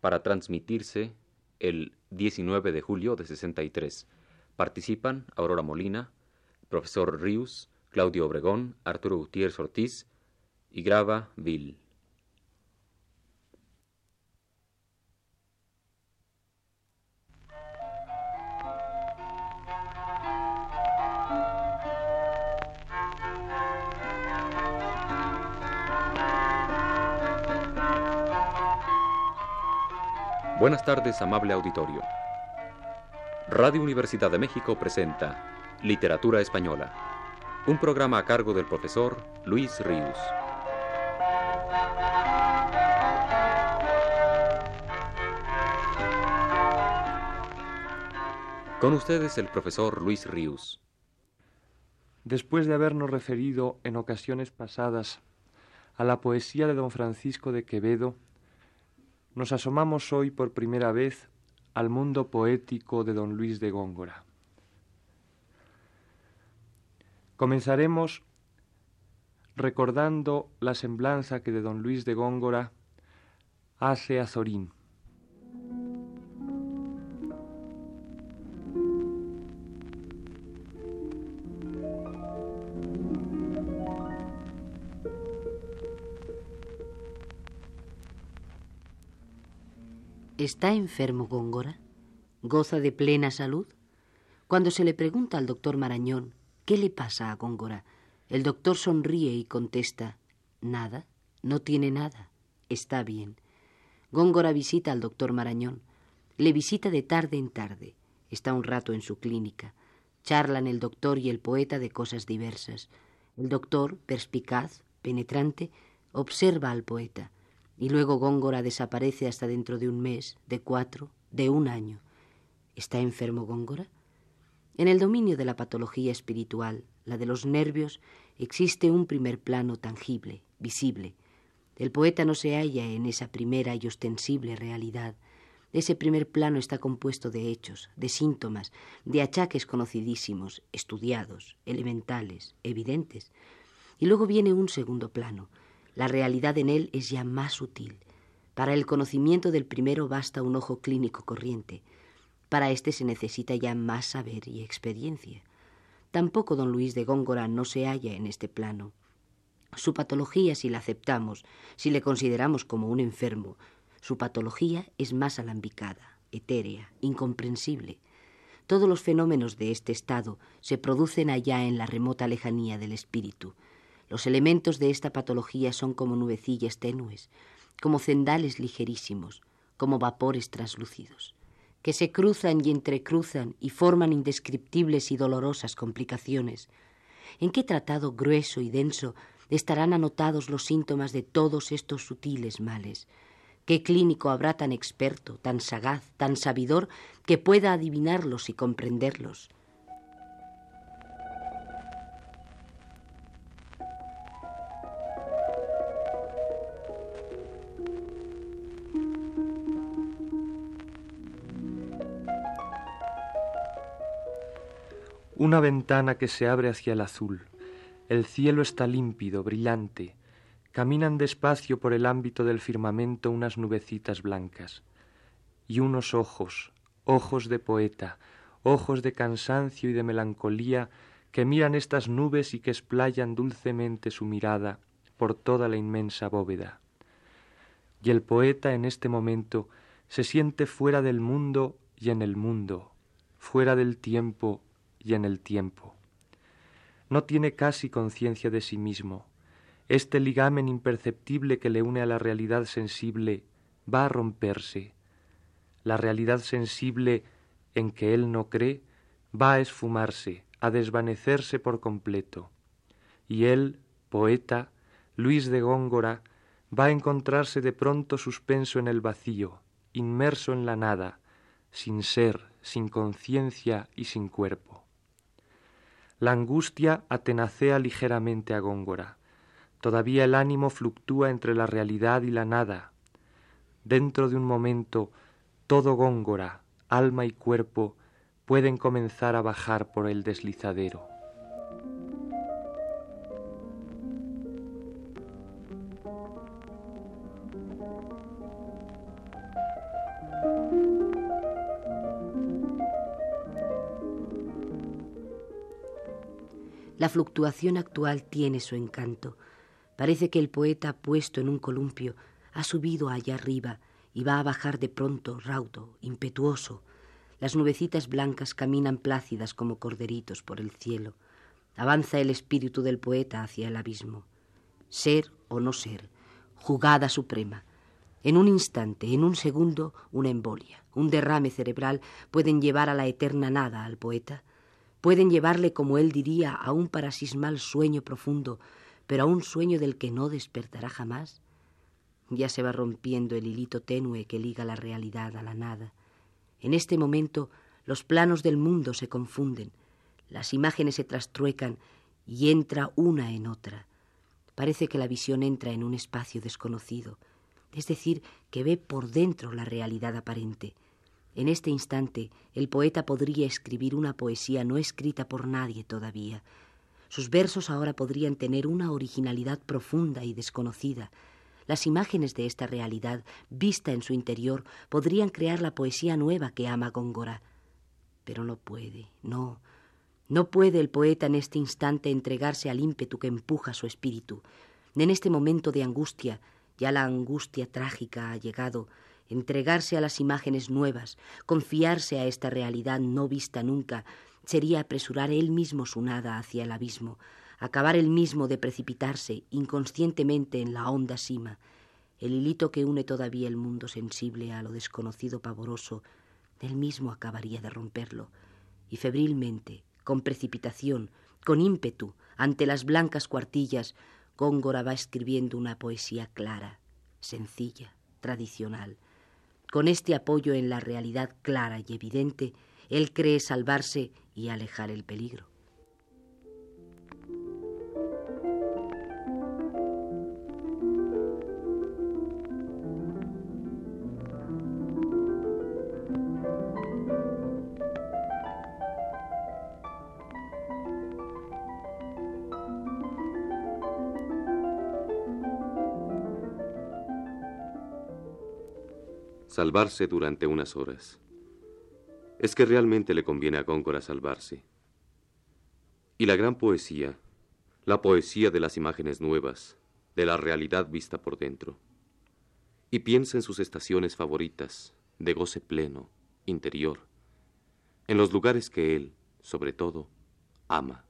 para transmitirse el 19 de julio de 63. Participan Aurora Molina, profesor Rius, Claudio Obregón, Arturo Gutiérrez Ortiz y graba Bill. Buenas tardes, amable auditorio. Radio Universidad de México presenta Literatura Española, un programa a cargo del profesor Luis Ríos. Con ustedes el profesor Luis Ríos. Después de habernos referido en ocasiones pasadas a la poesía de don Francisco de Quevedo, nos asomamos hoy por primera vez al mundo poético de don Luis de Góngora. Comenzaremos recordando la semblanza que de don Luis de Góngora hace a Zorín. ¿Está enfermo Góngora? ¿Goza de plena salud? Cuando se le pregunta al doctor Marañón qué le pasa a Góngora, el doctor sonríe y contesta, nada, no tiene nada, está bien. Góngora visita al doctor Marañón, le visita de tarde en tarde, está un rato en su clínica, charlan el doctor y el poeta de cosas diversas. El doctor, perspicaz, penetrante, observa al poeta y luego Góngora desaparece hasta dentro de un mes, de cuatro, de un año. ¿Está enfermo Góngora? En el dominio de la patología espiritual, la de los nervios, existe un primer plano tangible, visible. El poeta no se halla en esa primera y ostensible realidad. Ese primer plano está compuesto de hechos, de síntomas, de achaques conocidísimos, estudiados, elementales, evidentes. Y luego viene un segundo plano, la realidad en él es ya más sutil. Para el conocimiento del primero basta un ojo clínico corriente. Para este se necesita ya más saber y experiencia. Tampoco don Luis de Góngora no se halla en este plano. Su patología, si la aceptamos, si le consideramos como un enfermo, su patología es más alambicada, etérea, incomprensible. Todos los fenómenos de este estado se producen allá en la remota lejanía del espíritu, los elementos de esta patología son como nubecillas tenues, como cendales ligerísimos, como vapores translúcidos, que se cruzan y entrecruzan y forman indescriptibles y dolorosas complicaciones. ¿En qué tratado grueso y denso estarán anotados los síntomas de todos estos sutiles males? ¿Qué clínico habrá tan experto, tan sagaz, tan sabidor, que pueda adivinarlos y comprenderlos? Una ventana que se abre hacia el azul. El cielo está límpido, brillante. Caminan despacio por el ámbito del firmamento unas nubecitas blancas. Y unos ojos, ojos de poeta, ojos de cansancio y de melancolía, que miran estas nubes y que esplayan dulcemente su mirada por toda la inmensa bóveda. Y el poeta en este momento se siente fuera del mundo y en el mundo, fuera del tiempo y en el tiempo. No tiene casi conciencia de sí mismo. Este ligamen imperceptible que le une a la realidad sensible va a romperse. La realidad sensible en que él no cree va a esfumarse, a desvanecerse por completo. Y él, poeta, Luis de Góngora, va a encontrarse de pronto suspenso en el vacío, inmerso en la nada, sin ser, sin conciencia y sin cuerpo. La angustia atenacea ligeramente a Góngora. Todavía el ánimo fluctúa entre la realidad y la nada. Dentro de un momento, todo Góngora, alma y cuerpo, pueden comenzar a bajar por el deslizadero. La fluctuación actual tiene su encanto. Parece que el poeta, puesto en un columpio, ha subido allá arriba y va a bajar de pronto, raudo, impetuoso. Las nubecitas blancas caminan plácidas como corderitos por el cielo. Avanza el espíritu del poeta hacia el abismo. Ser o no ser, jugada suprema. En un instante, en un segundo, una embolia, un derrame cerebral pueden llevar a la eterna nada al poeta pueden llevarle, como él diría, a un parasismal sueño profundo, pero a un sueño del que no despertará jamás. Ya se va rompiendo el hilito tenue que liga la realidad a la nada. En este momento los planos del mundo se confunden, las imágenes se trastruecan y entra una en otra. Parece que la visión entra en un espacio desconocido, es decir, que ve por dentro la realidad aparente, en este instante el poeta podría escribir una poesía no escrita por nadie todavía. Sus versos ahora podrían tener una originalidad profunda y desconocida. Las imágenes de esta realidad, vista en su interior, podrían crear la poesía nueva que ama Góngora. Pero no puede, no, no puede el poeta en este instante entregarse al ímpetu que empuja su espíritu. En este momento de angustia, ya la angustia trágica ha llegado, entregarse a las imágenes nuevas, confiarse a esta realidad no vista nunca, sería apresurar él mismo su nada hacia el abismo, acabar él mismo de precipitarse inconscientemente en la honda cima. El hilito que une todavía el mundo sensible a lo desconocido pavoroso, él mismo acabaría de romperlo, y febrilmente, con precipitación, con ímpetu, ante las blancas cuartillas, Góngora va escribiendo una poesía clara, sencilla, tradicional, con este apoyo en la realidad clara y evidente, él cree salvarse y alejar el peligro. Salvarse durante unas horas. Es que realmente le conviene a Góngora salvarse. Y la gran poesía, la poesía de las imágenes nuevas, de la realidad vista por dentro. Y piensa en sus estaciones favoritas, de goce pleno, interior, en los lugares que él, sobre todo, ama.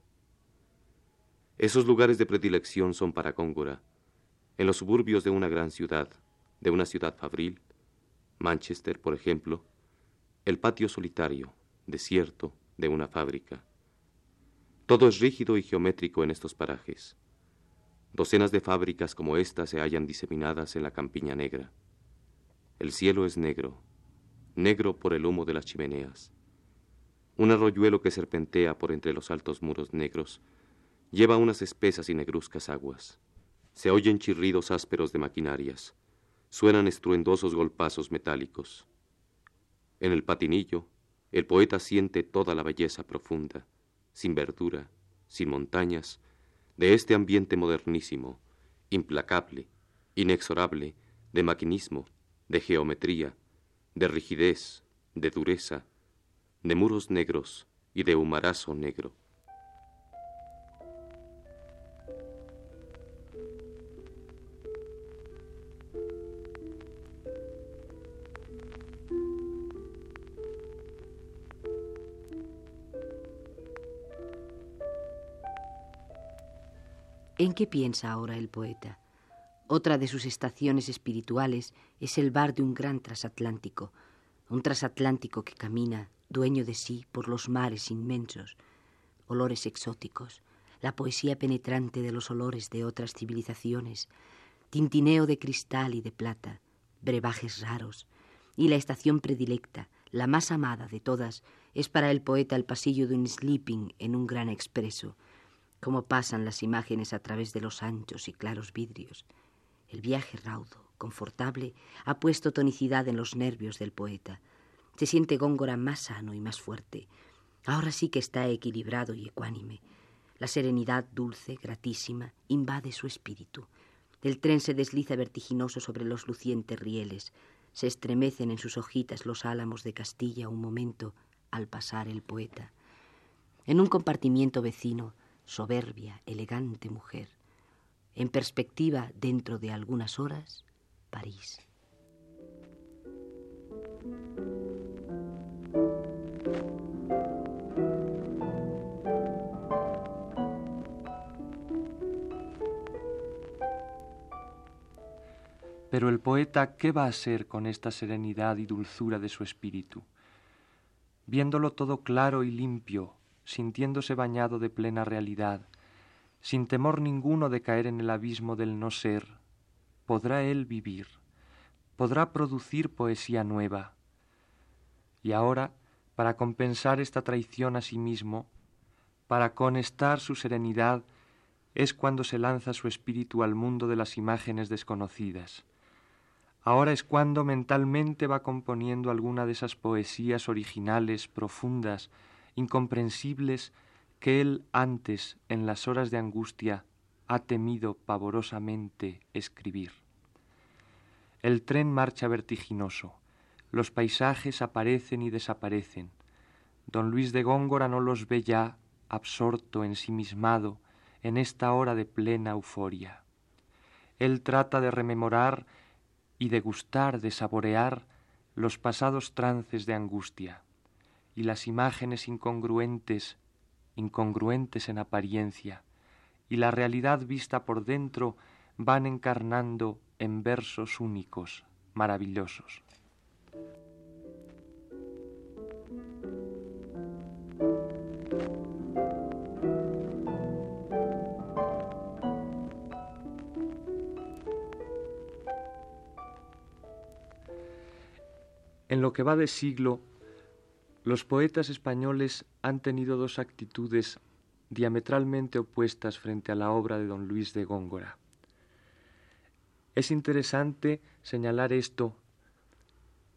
Esos lugares de predilección son para Góngora, en los suburbios de una gran ciudad, de una ciudad fabril, Manchester, por ejemplo, el patio solitario, desierto, de una fábrica. Todo es rígido y geométrico en estos parajes. Docenas de fábricas como esta se hallan diseminadas en la campiña negra. El cielo es negro, negro por el humo de las chimeneas. Un arroyuelo que serpentea por entre los altos muros negros lleva unas espesas y negruzcas aguas. Se oyen chirridos ásperos de maquinarias suenan estruendosos golpazos metálicos. En el patinillo, el poeta siente toda la belleza profunda, sin verdura, sin montañas, de este ambiente modernísimo, implacable, inexorable, de maquinismo, de geometría, de rigidez, de dureza, de muros negros y de humarazo negro. Piensa ahora el poeta? Otra de sus estaciones espirituales es el bar de un gran transatlántico, un transatlántico que camina, dueño de sí, por los mares inmensos, olores exóticos, la poesía penetrante de los olores de otras civilizaciones, tintineo de cristal y de plata, brebajes raros, y la estación predilecta, la más amada de todas, es para el poeta el pasillo de un sleeping en un gran expreso, cómo pasan las imágenes a través de los anchos y claros vidrios. El viaje raudo, confortable, ha puesto tonicidad en los nervios del poeta. Se siente Góngora más sano y más fuerte. Ahora sí que está equilibrado y ecuánime. La serenidad dulce, gratísima, invade su espíritu. El tren se desliza vertiginoso sobre los lucientes rieles. Se estremecen en sus hojitas los álamos de Castilla un momento al pasar el poeta. En un compartimiento vecino, soberbia, elegante mujer. En perspectiva, dentro de algunas horas, París. Pero el poeta, ¿qué va a ser con esta serenidad y dulzura de su espíritu? Viéndolo todo claro y limpio, sintiéndose bañado de plena realidad, sin temor ninguno de caer en el abismo del no ser, podrá él vivir, podrá producir poesía nueva. Y ahora, para compensar esta traición a sí mismo, para conestar su serenidad, es cuando se lanza su espíritu al mundo de las imágenes desconocidas Ahora es cuando mentalmente va componiendo alguna de esas poesías originales, profundas, incomprensibles, que él antes, en las horas de angustia, ha temido pavorosamente escribir. El tren marcha vertiginoso, los paisajes aparecen y desaparecen. Don Luis de Góngora no los ve ya, absorto, ensimismado, en esta hora de plena euforia. Él trata de rememorar y de gustar, de saborear los pasados trances de angustia y las imágenes incongruentes, incongruentes en apariencia, y la realidad vista por dentro van encarnando en versos únicos, maravillosos. En lo que va de siglo, los poetas españoles han tenido dos actitudes diametralmente opuestas frente a la obra de don Luis de Góngora. Es interesante señalar esto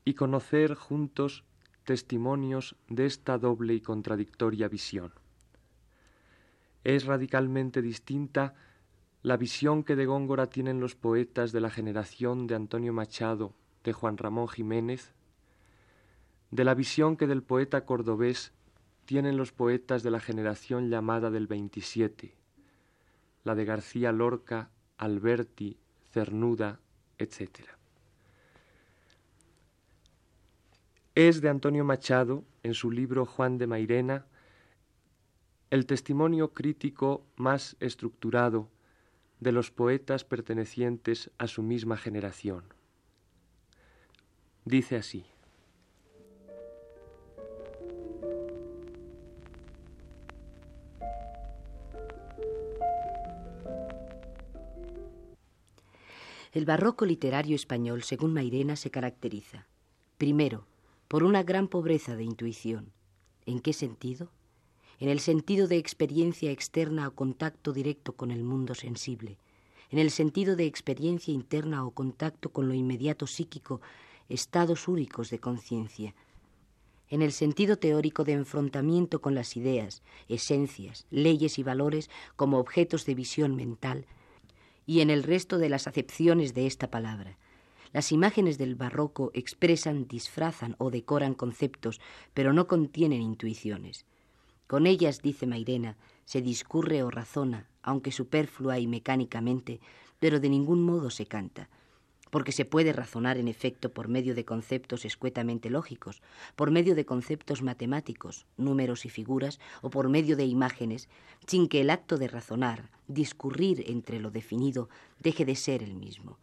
y conocer juntos testimonios de esta doble y contradictoria visión. Es radicalmente distinta la visión que de Góngora tienen los poetas de la generación de Antonio Machado, de Juan Ramón Jiménez, de la visión que del poeta cordobés tienen los poetas de la generación llamada del 27, la de García Lorca, Alberti, Cernuda, etc. Es de Antonio Machado, en su libro Juan de Mairena, el testimonio crítico más estructurado de los poetas pertenecientes a su misma generación. Dice así. El barroco literario español, según Mairena, se caracteriza, primero, por una gran pobreza de intuición. ¿En qué sentido? En el sentido de experiencia externa o contacto directo con el mundo sensible, en el sentido de experiencia interna o contacto con lo inmediato psíquico, estados únicos de conciencia, en el sentido teórico de enfrentamiento con las ideas, esencias, leyes y valores como objetos de visión mental, y en el resto de las acepciones de esta palabra. Las imágenes del barroco expresan, disfrazan o decoran conceptos, pero no contienen intuiciones. Con ellas, dice Mairena, se discurre o razona, aunque superflua y mecánicamente, pero de ningún modo se canta porque se puede razonar en efecto por medio de conceptos escuetamente lógicos, por medio de conceptos matemáticos, números y figuras, o por medio de imágenes, sin que el acto de razonar, discurrir entre lo definido, deje de ser el mismo.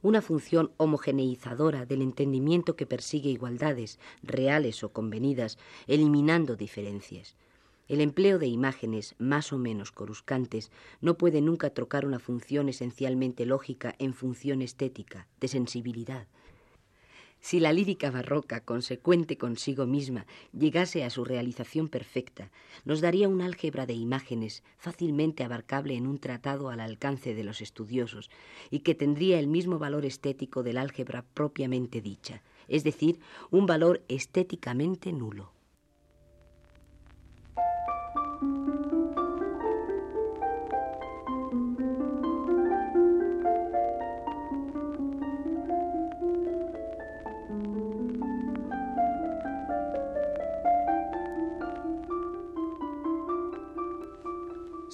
Una función homogeneizadora del entendimiento que persigue igualdades, reales o convenidas, eliminando diferencias. El empleo de imágenes más o menos coruscantes no puede nunca trocar una función esencialmente lógica en función estética, de sensibilidad. Si la lírica barroca, consecuente consigo misma, llegase a su realización perfecta, nos daría un álgebra de imágenes fácilmente abarcable en un tratado al alcance de los estudiosos y que tendría el mismo valor estético del álgebra propiamente dicha, es decir, un valor estéticamente nulo.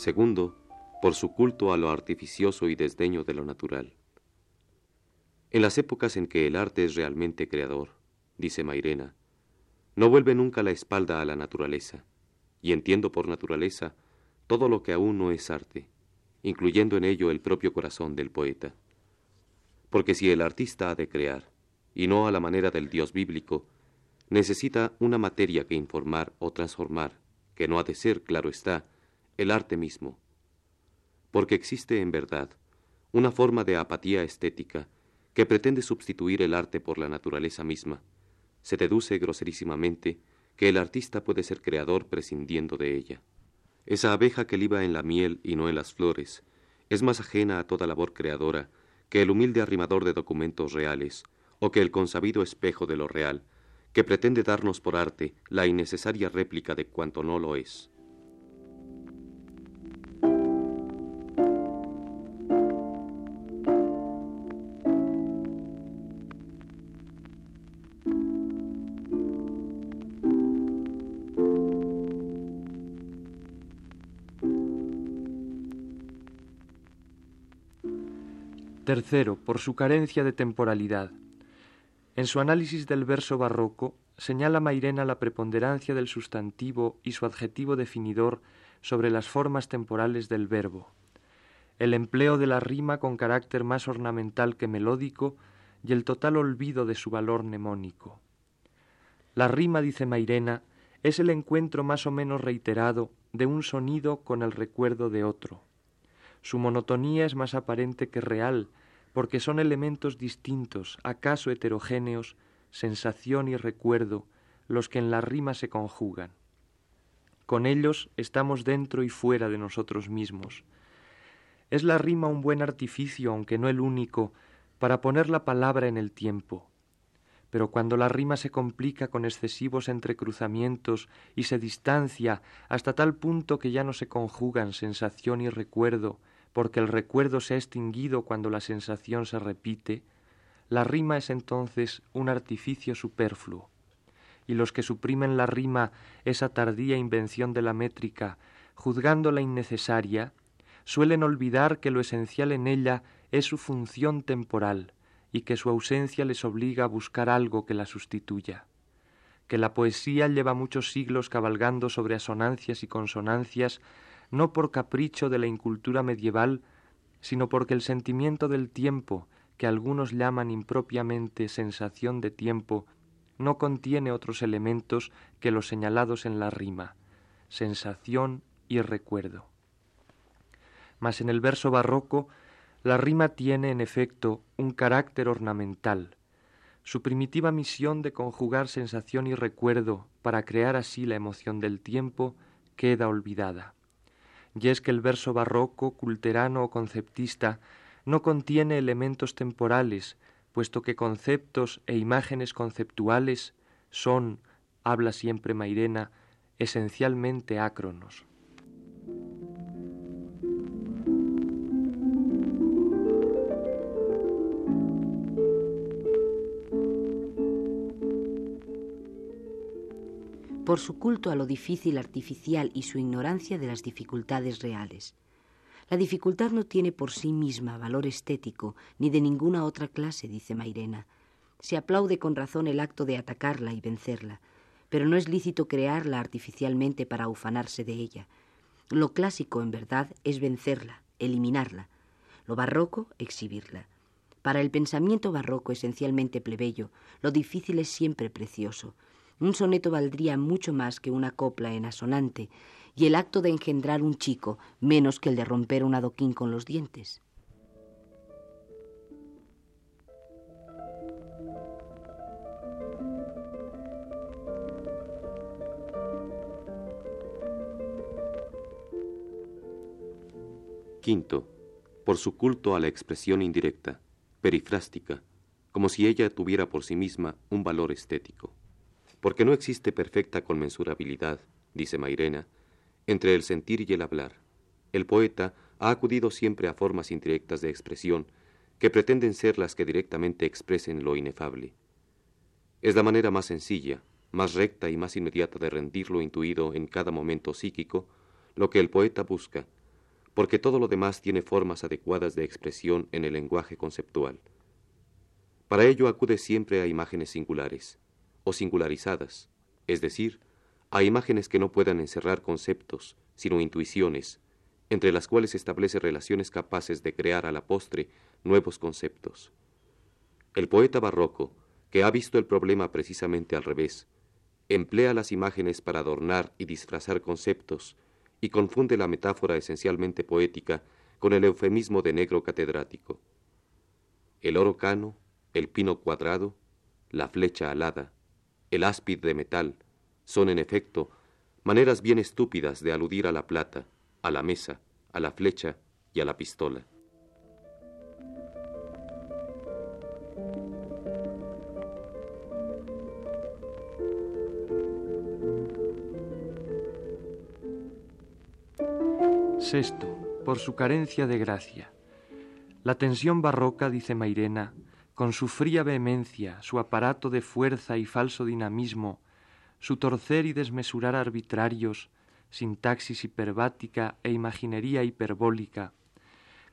Segundo, por su culto a lo artificioso y desdeño de lo natural. En las épocas en que el arte es realmente creador, dice Mairena, no vuelve nunca la espalda a la naturaleza, y entiendo por naturaleza todo lo que aún no es arte, incluyendo en ello el propio corazón del poeta. Porque si el artista ha de crear, y no a la manera del Dios bíblico, necesita una materia que informar o transformar, que no ha de ser, claro está, el arte mismo. Porque existe en verdad una forma de apatía estética que pretende sustituir el arte por la naturaleza misma. Se deduce groserísimamente que el artista puede ser creador prescindiendo de ella. Esa abeja que liba en la miel y no en las flores es más ajena a toda labor creadora que el humilde arrimador de documentos reales o que el consabido espejo de lo real, que pretende darnos por arte la innecesaria réplica de cuanto no lo es. Tercero, por su carencia de temporalidad. En su análisis del verso barroco, señala Mairena la preponderancia del sustantivo y su adjetivo definidor sobre las formas temporales del verbo, el empleo de la rima con carácter más ornamental que melódico y el total olvido de su valor mnemónico. La rima, dice Mairena, es el encuentro más o menos reiterado de un sonido con el recuerdo de otro. Su monotonía es más aparente que real, porque son elementos distintos, acaso heterogéneos, sensación y recuerdo, los que en la rima se conjugan. Con ellos estamos dentro y fuera de nosotros mismos. Es la rima un buen artificio, aunque no el único, para poner la palabra en el tiempo. Pero cuando la rima se complica con excesivos entrecruzamientos y se distancia hasta tal punto que ya no se conjugan sensación y recuerdo, porque el recuerdo se ha extinguido cuando la sensación se repite, la rima es entonces un artificio superfluo. Y los que suprimen la rima, esa tardía invención de la métrica, juzgándola innecesaria, suelen olvidar que lo esencial en ella es su función temporal y que su ausencia les obliga a buscar algo que la sustituya que la poesía lleva muchos siglos cabalgando sobre asonancias y consonancias no por capricho de la incultura medieval, sino porque el sentimiento del tiempo, que algunos llaman impropiamente sensación de tiempo, no contiene otros elementos que los señalados en la rima, sensación y recuerdo. Mas en el verso barroco, la rima tiene en efecto un carácter ornamental. Su primitiva misión de conjugar sensación y recuerdo para crear así la emoción del tiempo queda olvidada y es que el verso barroco, culterano o conceptista no contiene elementos temporales, puesto que conceptos e imágenes conceptuales son, habla siempre Mairena, esencialmente ácronos. Por su culto a lo difícil artificial y su ignorancia de las dificultades reales. La dificultad no tiene por sí misma valor estético ni de ninguna otra clase, dice Mairena. Se aplaude con razón el acto de atacarla y vencerla, pero no es lícito crearla artificialmente para ufanarse de ella. Lo clásico, en verdad, es vencerla, eliminarla. Lo barroco, exhibirla. Para el pensamiento barroco esencialmente plebeyo, lo difícil es siempre precioso. Un soneto valdría mucho más que una copla en asonante, y el acto de engendrar un chico menos que el de romper un adoquín con los dientes. Quinto, por su culto a la expresión indirecta, perifrástica, como si ella tuviera por sí misma un valor estético porque no existe perfecta conmensurabilidad, dice Mairena, entre el sentir y el hablar. El poeta ha acudido siempre a formas indirectas de expresión que pretenden ser las que directamente expresen lo inefable. Es la manera más sencilla, más recta y más inmediata de rendir lo intuido en cada momento psíquico, lo que el poeta busca, porque todo lo demás tiene formas adecuadas de expresión en el lenguaje conceptual. Para ello acude siempre a imágenes singulares, o singularizadas, es decir, a imágenes que no puedan encerrar conceptos, sino intuiciones, entre las cuales establece relaciones capaces de crear a la postre nuevos conceptos. El poeta barroco, que ha visto el problema precisamente al revés, emplea las imágenes para adornar y disfrazar conceptos y confunde la metáfora esencialmente poética con el eufemismo de negro catedrático. El oro cano, el pino cuadrado, la flecha alada, el áspid de metal, son en efecto maneras bien estúpidas de aludir a la plata, a la mesa, a la flecha y a la pistola. Sexto, por su carencia de gracia. La tensión barroca, dice Mairena, con su fría vehemencia, su aparato de fuerza y falso dinamismo, su torcer y desmesurar arbitrarios, sintaxis hiperbática e imaginería hiperbólica,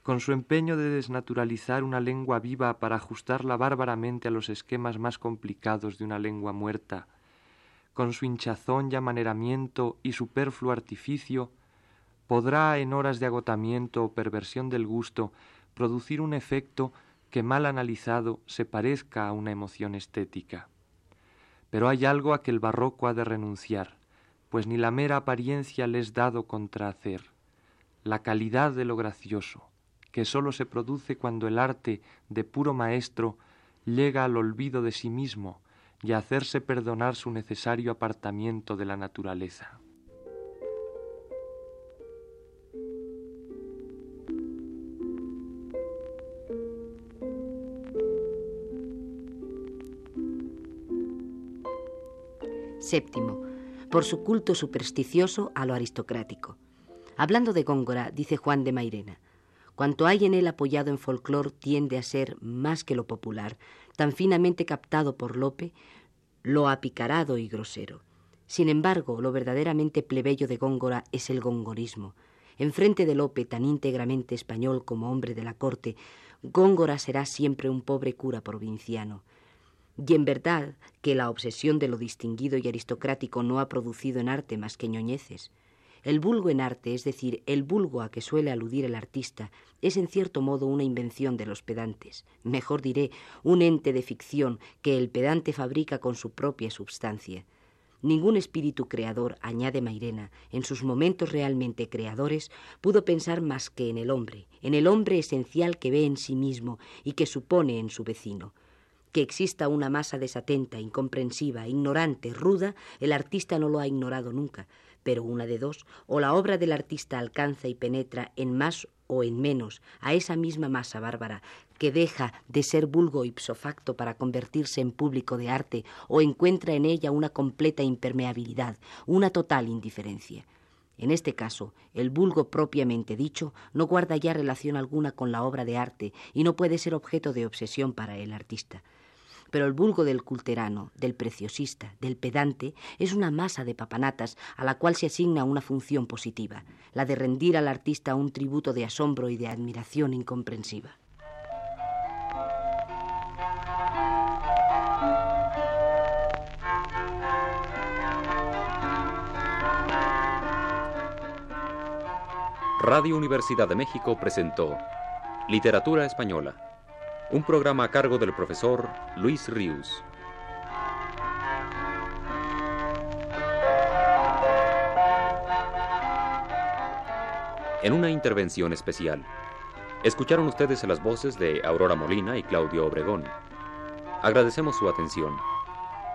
con su empeño de desnaturalizar una lengua viva para ajustarla bárbaramente a los esquemas más complicados de una lengua muerta, con su hinchazón y amaneramiento y superfluo artificio, podrá en horas de agotamiento o perversión del gusto producir un efecto que mal analizado se parezca a una emoción estética. Pero hay algo a que el barroco ha de renunciar, pues ni la mera apariencia le es dado contrahacer, la calidad de lo gracioso, que sólo se produce cuando el arte de puro maestro llega al olvido de sí mismo y a hacerse perdonar su necesario apartamiento de la naturaleza. Séptimo, por su culto supersticioso a lo aristocrático. Hablando de Góngora, dice Juan de Mairena, cuanto hay en él apoyado en folclor tiende a ser más que lo popular, tan finamente captado por Lope, lo apicarado y grosero. Sin embargo, lo verdaderamente plebeyo de Góngora es el gongorismo. Enfrente de Lope, tan íntegramente español como hombre de la corte, Góngora será siempre un pobre cura provinciano. Y en verdad que la obsesión de lo distinguido y aristocrático no ha producido en arte más que ñoñeces. El vulgo en arte, es decir, el vulgo a que suele aludir el artista, es en cierto modo una invención de los pedantes, mejor diré, un ente de ficción que el pedante fabrica con su propia substancia. Ningún espíritu creador, añade Mairena, en sus momentos realmente creadores, pudo pensar más que en el hombre, en el hombre esencial que ve en sí mismo y que supone en su vecino. Que exista una masa desatenta, incomprensiva, ignorante, ruda, el artista no lo ha ignorado nunca, pero una de dos, o la obra del artista alcanza y penetra en más o en menos a esa misma masa bárbara que deja de ser vulgo ipso facto para convertirse en público de arte, o encuentra en ella una completa impermeabilidad, una total indiferencia. En este caso, el vulgo propiamente dicho no guarda ya relación alguna con la obra de arte y no puede ser objeto de obsesión para el artista pero el vulgo del culterano, del preciosista, del pedante, es una masa de papanatas a la cual se asigna una función positiva, la de rendir al artista un tributo de asombro y de admiración incomprensiva. Radio Universidad de México presentó Literatura Española un programa a cargo del profesor Luis Ríos. En una intervención especial, escucharon ustedes las voces de Aurora Molina y Claudio Obregón. Agradecemos su atención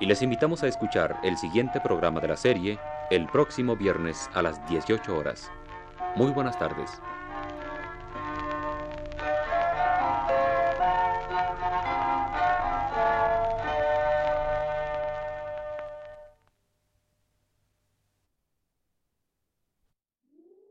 y les invitamos a escuchar el siguiente programa de la serie el próximo viernes a las 18 horas. Muy buenas tardes.